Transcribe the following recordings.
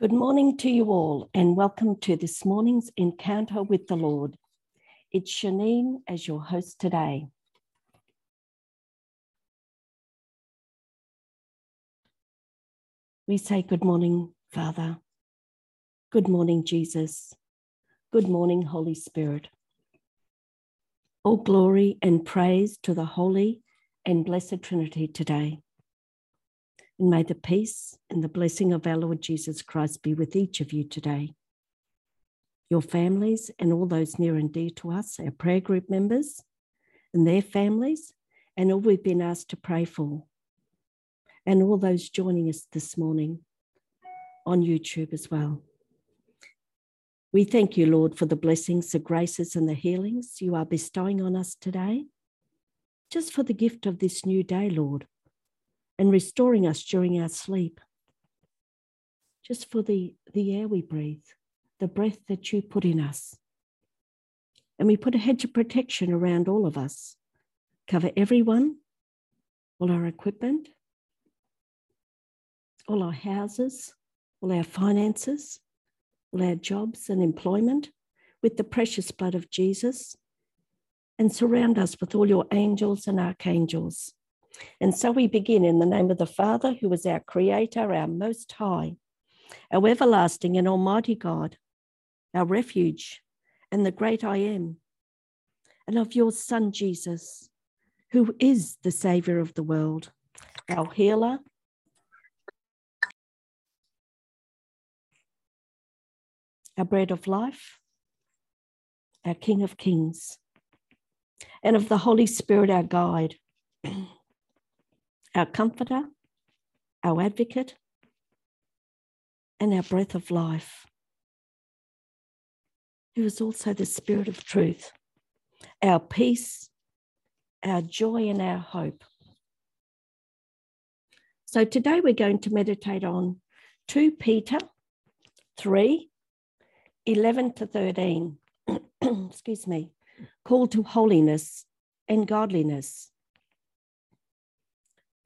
Good morning to you all, and welcome to this morning's encounter with the Lord. It's Shanine as your host today. We say, Good morning, Father. Good morning, Jesus. Good morning, Holy Spirit. All glory and praise to the Holy and Blessed Trinity today. And may the peace and the blessing of our Lord Jesus Christ be with each of you today. Your families and all those near and dear to us, our prayer group members and their families, and all we've been asked to pray for. And all those joining us this morning on YouTube as well. We thank you, Lord, for the blessings, the graces, and the healings you are bestowing on us today. Just for the gift of this new day, Lord and restoring us during our sleep. Just for the, the air we breathe, the breath that you put in us. And we put a hedge of protection around all of us, cover everyone, all our equipment, all our houses, all our finances, all our jobs and employment with the precious blood of Jesus, and surround us with all your angels and archangels and so we begin in the name of the Father, who is our Creator, our Most High, our everlasting and Almighty God, our refuge, and the great I am, and of your Son, Jesus, who is the Saviour of the world, our healer. Our bread of life, our King of Kings, and of the Holy Spirit, our guide. our comforter, our advocate, and our breath of life, who is also the Spirit of truth, our peace, our joy, and our hope. So today we're going to meditate on 2 Peter 3 11 to 13. Excuse me. Call to holiness and godliness.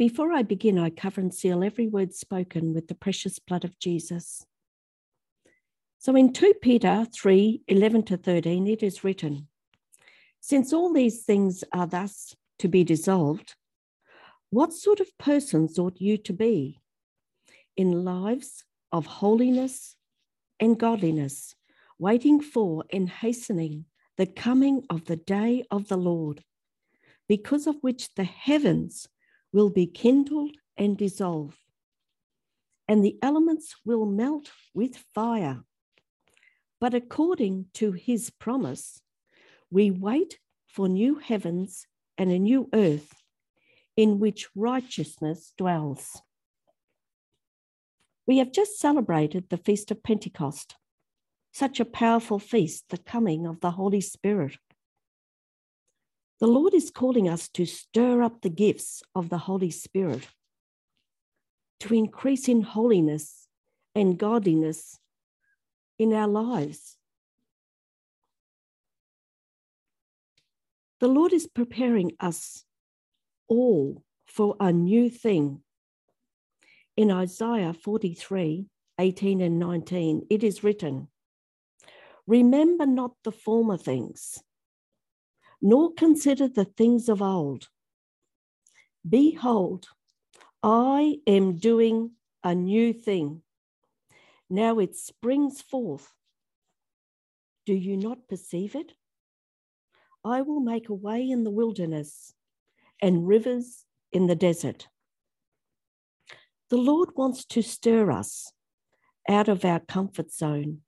Before I begin, I cover and seal every word spoken with the precious blood of Jesus. So in 2 Peter 3 11 to 13, it is written, Since all these things are thus to be dissolved, what sort of persons ought you to be in lives of holiness and godliness, waiting for and hastening the coming of the day of the Lord, because of which the heavens will be kindled and dissolve, and the elements will melt with fire. But according to his promise, we wait for new heavens and a new earth in which righteousness dwells. We have just celebrated the Feast of Pentecost, such a powerful feast, the coming of the Holy Spirit. The Lord is calling us to stir up the gifts of the Holy Spirit, to increase in holiness and godliness in our lives. The Lord is preparing us all for a new thing. In Isaiah 43 18 and 19, it is written, Remember not the former things nor consider the things of old. Behold, I am doing a new thing. Now it springs forth. Do you not perceive it? I will make a way in the wilderness and rivers in the desert. The Lord wants to stir us out of our comfort zone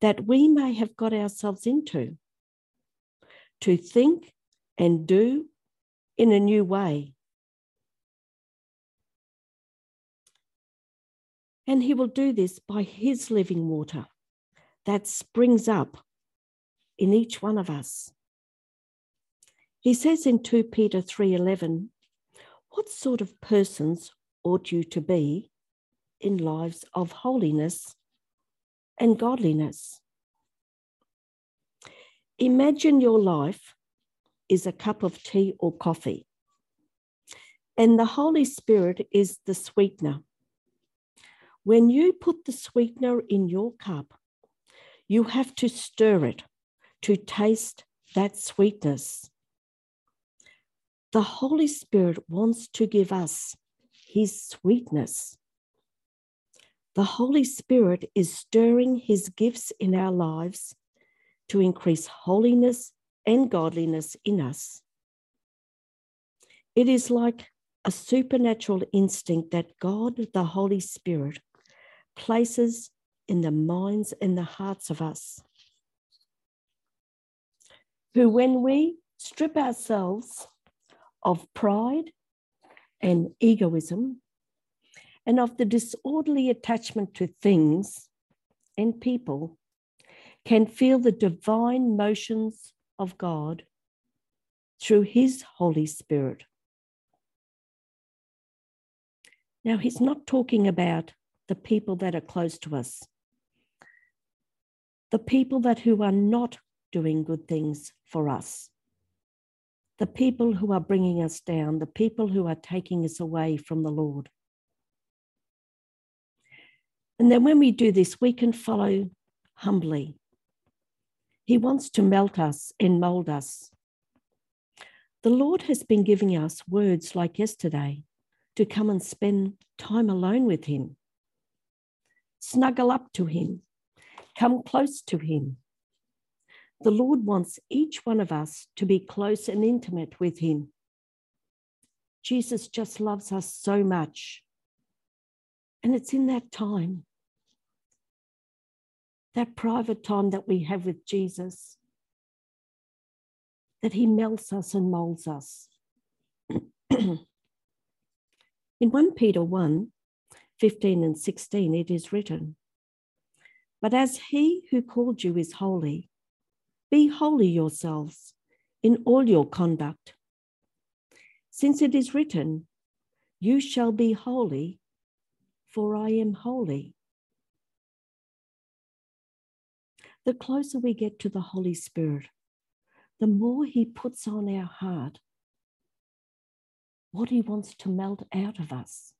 that we may have got ourselves into to think and do in a new way. And he will do this by his living water that springs up in each one of us. He says in 2 Peter 3:11, what sort of persons ought you to be in lives of holiness and godliness? Imagine your life is a cup of tea or coffee, and the Holy Spirit is the sweetener. When you put the sweetener in your cup, you have to stir it to taste that sweetness. The Holy Spirit wants to give us his sweetness. The Holy Spirit is stirring his gifts in our lives to increase holiness and godliness in us. It is like a supernatural instinct that God, the Holy Spirit, places in the minds and the hearts of us. Who, when we strip ourselves of pride and egoism and of the disorderly attachment to things and people, can feel the divine motions of God through His Holy Spirit. Now, He's not talking about the people that are close to us, the people that who are not doing good things for us, the people who are bringing us down, the people who are taking us away from the Lord. And then when we do this, we can follow humbly. He wants to melt us and mold us. The Lord has been giving us words like yesterday to come and spend time alone with Him. Snuggle up to Him, come close to Him. The Lord wants each one of us to be close and intimate with Him. Jesus just loves us so much. And it's in that time, that private time that we have with Jesus, that He melts us and molds us. In 1 Peter 1 15 and 16, it is written, But as he who called you is holy, be holy yourselves in all your conduct. Since it is written, You shall be holy, for I am holy. The closer we get to the Holy Spirit, the more He puts on our heart what he wants to melt out of us.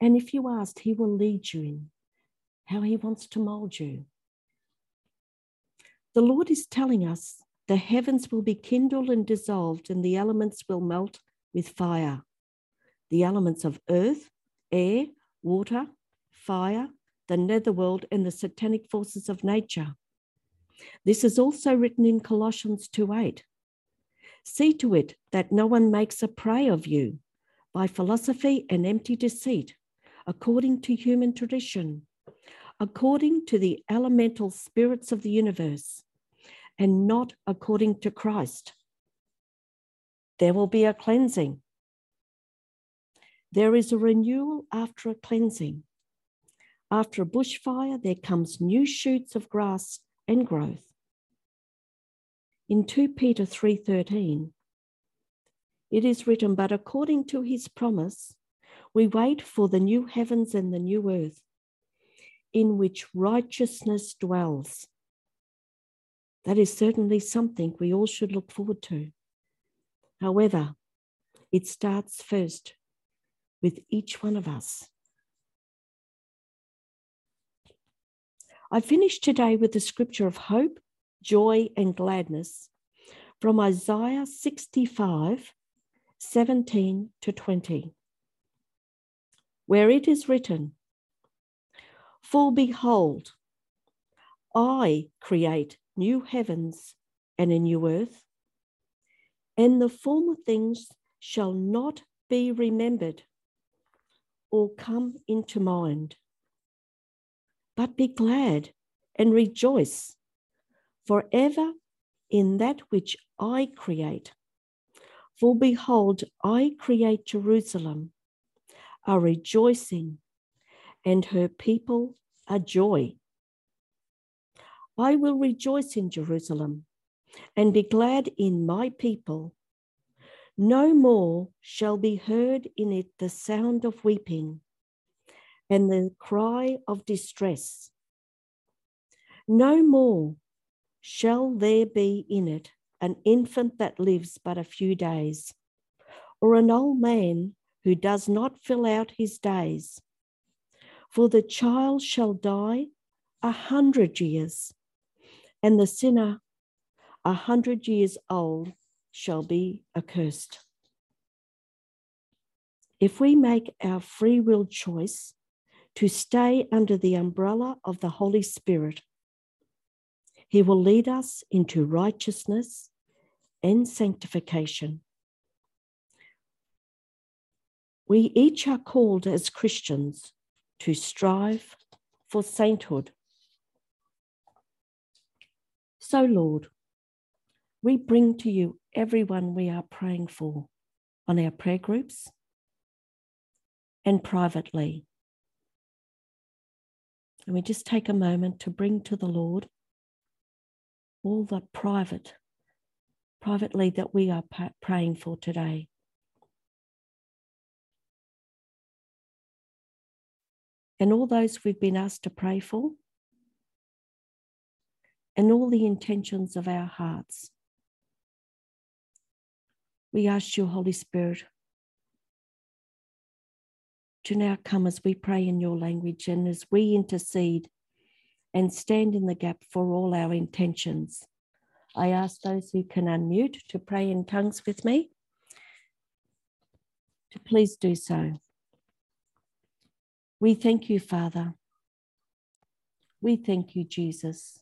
And if you asked, he will lead you in how he wants to mold you. The Lord is telling us the heavens will be kindled and dissolved, and the elements will melt with fire. The elements of earth, air, water, fire, the netherworld, and the satanic forces of nature. This is also written in Colossians 2 8. See to it that no one makes a prey of you by philosophy and empty deceit, according to human tradition, according to the elemental spirits of the universe, and not according to Christ. There will be a cleansing. There is a renewal after a cleansing. After a bushfire, there comes new shoots of grass and growth. In 2 Peter 3:13 it is written but according to his promise we wait for the new heavens and the new earth in which righteousness dwells. That is certainly something we all should look forward to. However it starts first with each one of us I finish today with the scripture of hope joy, and gladness from Isaiah 65 17 to 20, where it is written, For behold, I create new heavens and a new earth, and the former things shall not be remembered or come into mind. But be glad and rejoice forever in that which I create. For behold, I create Jerusalem, a rejoicing, and her people a joy. I will rejoice in Jerusalem and be glad in my people. No more shall be heard in it the sound of weeping and the cry of distress. No more Shall there be in it an infant that lives but a few days, or an old man who does not fill out his days. For the child shall die a hundred years, and the sinner a hundred years old shall be accursed. If we make our free will choice to stay under the umbrella of the Holy Spirit, He will lead us into righteousness and sanctification. We each are called as Christians to strive for sainthood. So, Lord, we bring to you everyone we are praying for on our prayer groups and privately. And we just take a moment to bring to the Lord all the private, privately that we are praying for today. And all those we've been asked to pray for, and all the intentions of our hearts. We ask you, Holy Spirit, to now come as we pray in your language and as we intercede and stand in the gap for all our intentions. I ask those who can unmute to pray in tongues with me to please do so. We thank you, Father. We thank you, Jesus.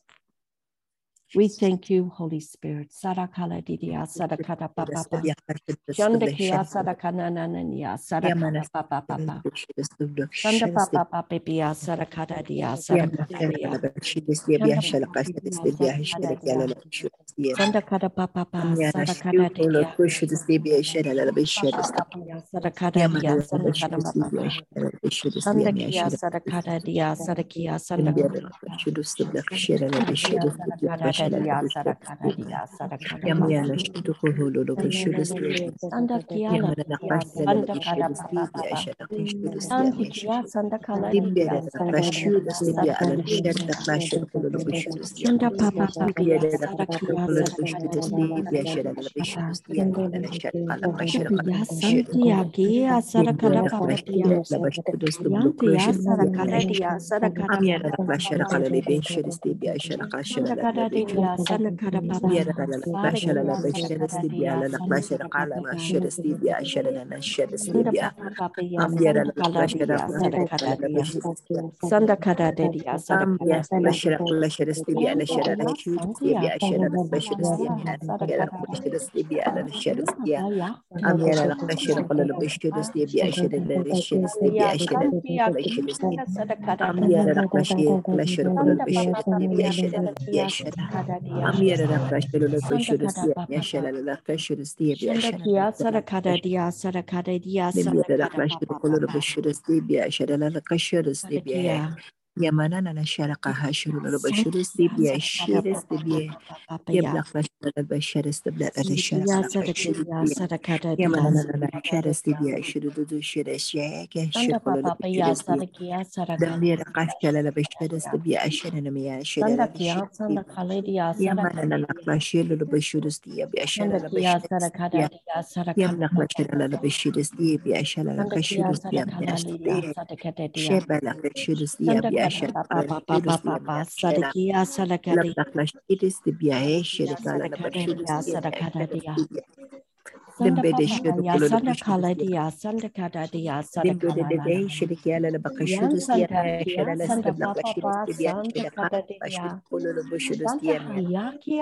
We thank you, Holy Spirit. Sarakala didia sarakata papa papa. Jandakia sarakana nanania sarakata papa papa. Sanda papa papa dia sarakata Sanda kada papa papa sarakata dia. Sarakata dia sanda kada papa. Sanda kia sarakata dia kada Sanda dia sana kada papa biara la bashara la bashara stibia la bashara qala ma shara stibia shara la shara stibia ambiara la bashara sanda de dia sanda bashara la shara stibia la shara la stibia shara la bashara stibia la bashara stibia la shara stibia ambiara la bashara qala la bashara stibia shara la shara stibia shara la bashara stibia ambiara la bashara la shara qala la bashara stibia shara la shara Amira la prashuru la prashuru stia yashara la prashuru stia yashara sara kada dia sara kada dia sara la prashuru kolo la prashuru stia yashara la prashuru stia Yamana na sharaka hashuru la bashuru stibia shire stibia yabla fashara la bashara stibla la shara Yamana na shara stibia shuru du shire shaya ke shuru la bashuru Damira kashala la bashara stibia shara na miya shara la Yamana na fashara la bashuru stibia shara la bashara Yamna fashara la bashuru stibia shara la bashuru stibia Sheba la bashuru stibia Papa, sadakia, sadakadia, sadakadia, sadakadia. Sanda sanda kaladia, sanda kadadia, sanda kaladia. Shirikiala la bakashudu stia, shala sanda papa, sanda kadadia. Sanda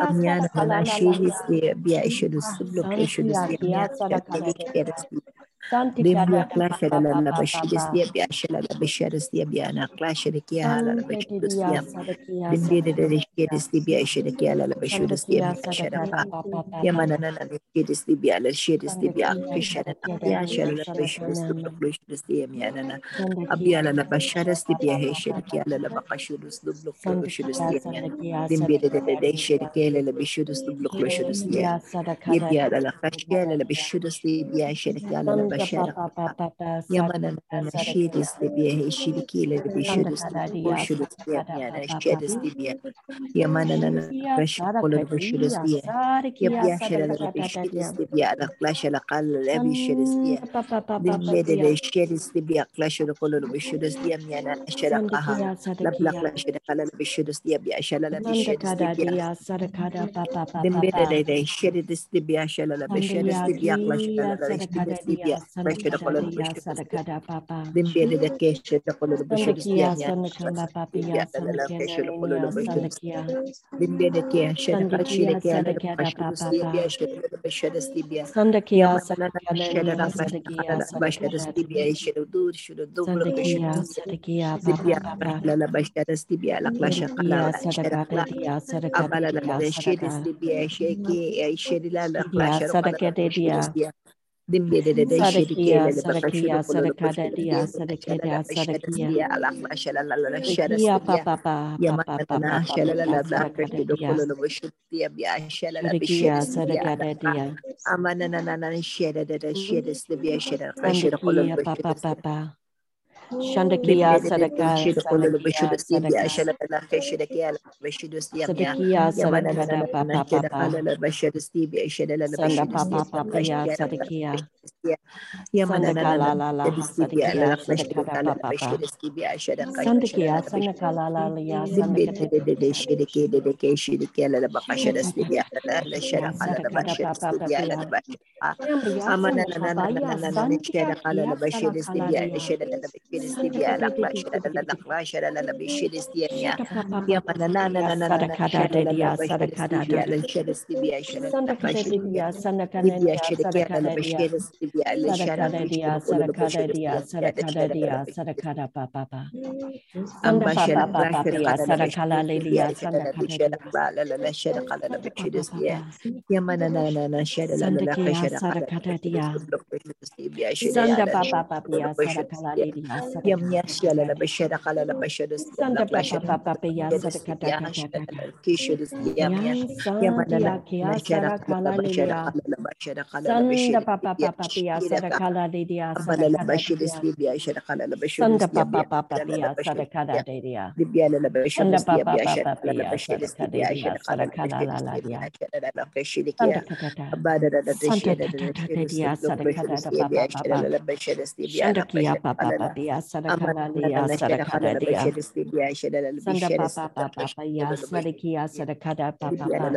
Amyana la shiri stia, bia ishudu sublo ishudu stia, sanda kadadia. Biblia clasha la la bashidis dia bia shala la bashidis dia bia na clasha de kia la la bashidis dia Biblia de de shidis dia bia shida kia la la bashidis dia shada pa ya mana na na shidis dia la shidis dia bia kishada na bia shala la bashidis dia bashidis dia bia na na la la dia shida kia la la bashidis dia bashidis dia Biblia de de de kia la la bashidis dia bashidis dia bia la la la la bashidis dia kia la la bashara yamana na shidis tibia shirikile bishudus bishudus yana shidis tibia yamana na bashkolo bishudus tibia yabia shara bishudus tibia la klasha la qal la bishudus tibia dimede de shidis tibia klasha la qolo bishudus tibia yana shara qaha la bla klasha la qal bishudus tibia bia shara la bishudus tibia dimede de shidis tibia shara la bishudus tibia klasha la bishudus tibia klasha la qolo bishudus Dimbiede de keshe de kololo bishudus tibia Dimbiede keshe de kachi de keshe de bishudus tibia shara bishudus tibia Sandakia, bashadus tibia shara dur shara dur bishudus Sadakia, tibia la bashadus tibia la klasha qala shara abala la shidis tibia sheki shiri la la Dimbiede de Sadakia, Sadakia, Sadakia, la klasha la la shara Sadakia, Papa, Papa, Yamanana shalala la la Sadakia, do kololo bishutiya biya shalala Sadakia, bishutiya Sadakadia, amanana na na sheda da da sheda the biya sheda sheda kololo Sandakia, Papa, bishutiya Papa, Shandakia, Sadaka, Sadakia, Sadaka, Sadakia, Sadakada, Papa, Papa, Sanda, Papa, Papa, Ya, Sadakia, La, Sanda Papa Papa Sadakala Lidia Yam yasya la la bashara kala la bashara Sanda Papa Papa Ya Sadakata kishus yam Sandia Kia Sadakala Lidia Sanda Papa Papa Ya Sadakala Lidia Sanda Sadakala Papa Papa Papa Papa Sadakala Papa Papa Sadakia Papa Papa Amyana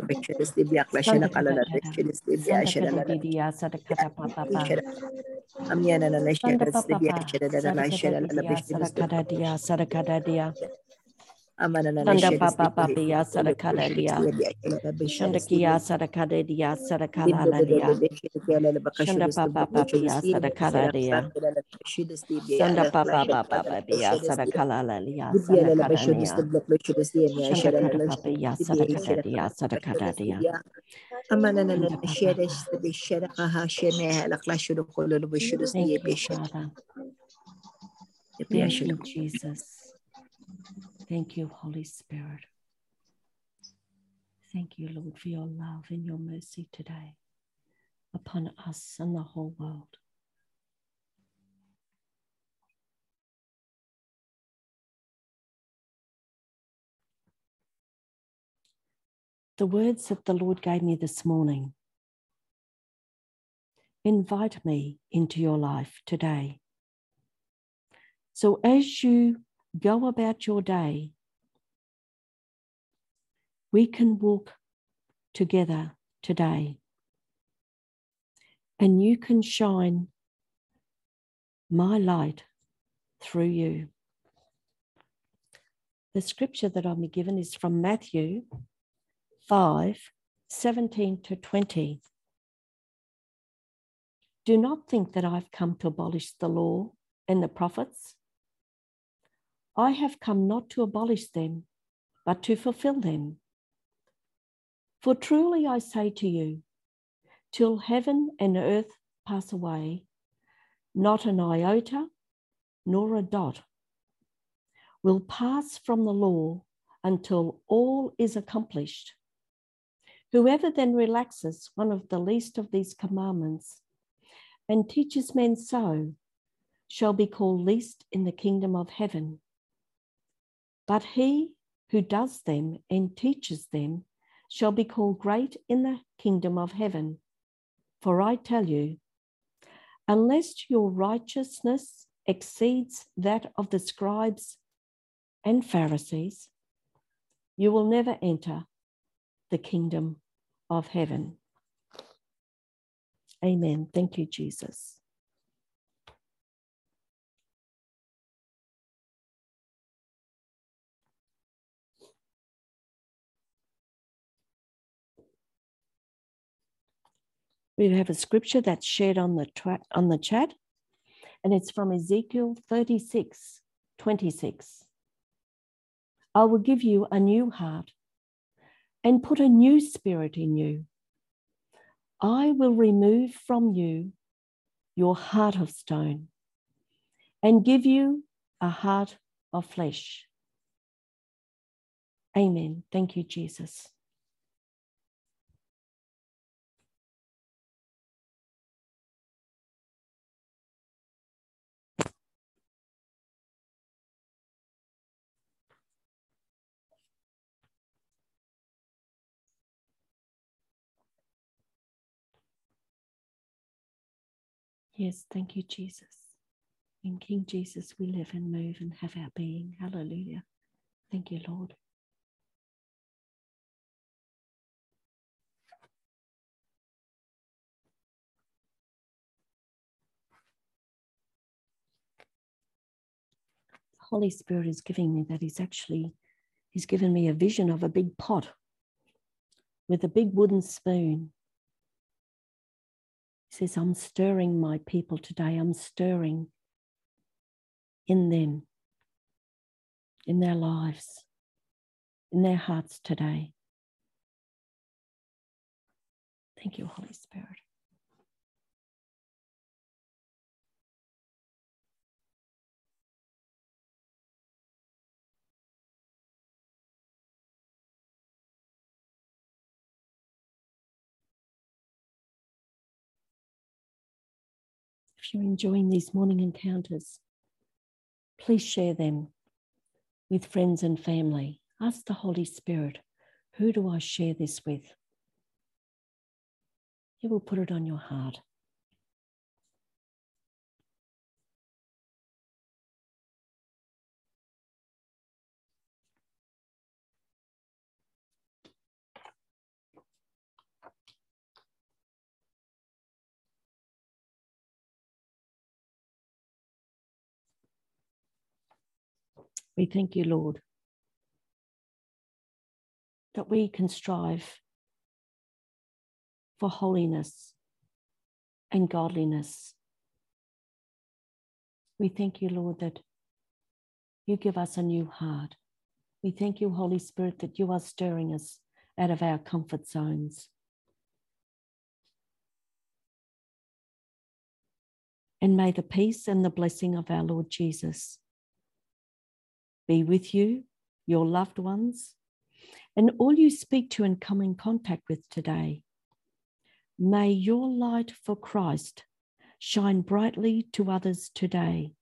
na na Sanda shara Papa sibia shara da na shara la la Sadakada Dia Sadakada Dia na Papa Ya Sadakada Dia Dia Sadakala Lidia Shanda Papa Papa Ya Sadakada Dia Papa Papa Papa Ya Sadakala Lidia Sadakada Dia Shanda Papa Ya Sadakada Dia Sadakada Dia amana na na kaha sheme. Jesus. Thank you, Holy Spirit. Thank you, Lord, for your love and your mercy today upon us and the whole world. The words that the Lord gave me this morning invite me into your life today. So as you go about your day, we can walk together today and you can shine my light through you. The scripture that I'm given is from Matthew 5 17 to 20. Do not think that I've come to abolish the law and the prophets. I have come not to abolish them, but to fulfill them. For truly I say to you, till heaven and earth pass away, not an iota nor a dot will pass from the law until all is accomplished. Whoever then relaxes one of the least of these commandments and teaches men so shall be called least in the kingdom of heaven. But he who does them and teaches them shall be called great in the kingdom of heaven. For I tell you, unless your righteousness exceeds that of the scribes and Pharisees, you will never enter the kingdom of heaven. Amen. Thank you, Jesus. We have a scripture that's shared on the, tra- on the chat, and it's from Ezekiel 36 26. I will give you a new heart and put a new spirit in you. I will remove from you your heart of stone and give you a heart of flesh. Amen. Thank you, Jesus. Yes, thank you, Jesus. In King Jesus, we live and move and have our being. Hallelujah. Thank you, Lord. Holy Spirit is giving me that He's actually, He's given me a vision of a big pot with a big wooden spoon says, I'm stirring my people today. I'm stirring in them, in their lives, in their hearts today. Thank you, Holy Spirit. You're enjoying these morning encounters, please share them with friends and family. Ask the Holy Spirit, who do I share this with? He will put it on your heart. We thank you, Lord, that we can strive for holiness and godliness. We thank you, Lord, that you give us a new heart. We thank you, Holy Spirit, that you are stirring us out of our comfort zones. And may the peace and the blessing of our Lord Jesus be with you, your loved ones, and all you speak to and come in contact with today. May your light for Christ shine brightly to others today.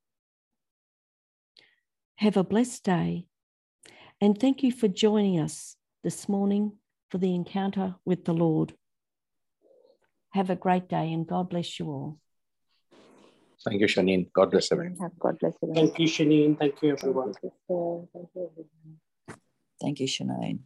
Have a blessed day, and thank you for joining us this morning for the encounter with the Lord. Have a great day, and God bless you all. Thank you, Shanine. God bless everyone. God bless everyone. Thank you, Shanine. Thank you, everyone. Thank you, Shanine.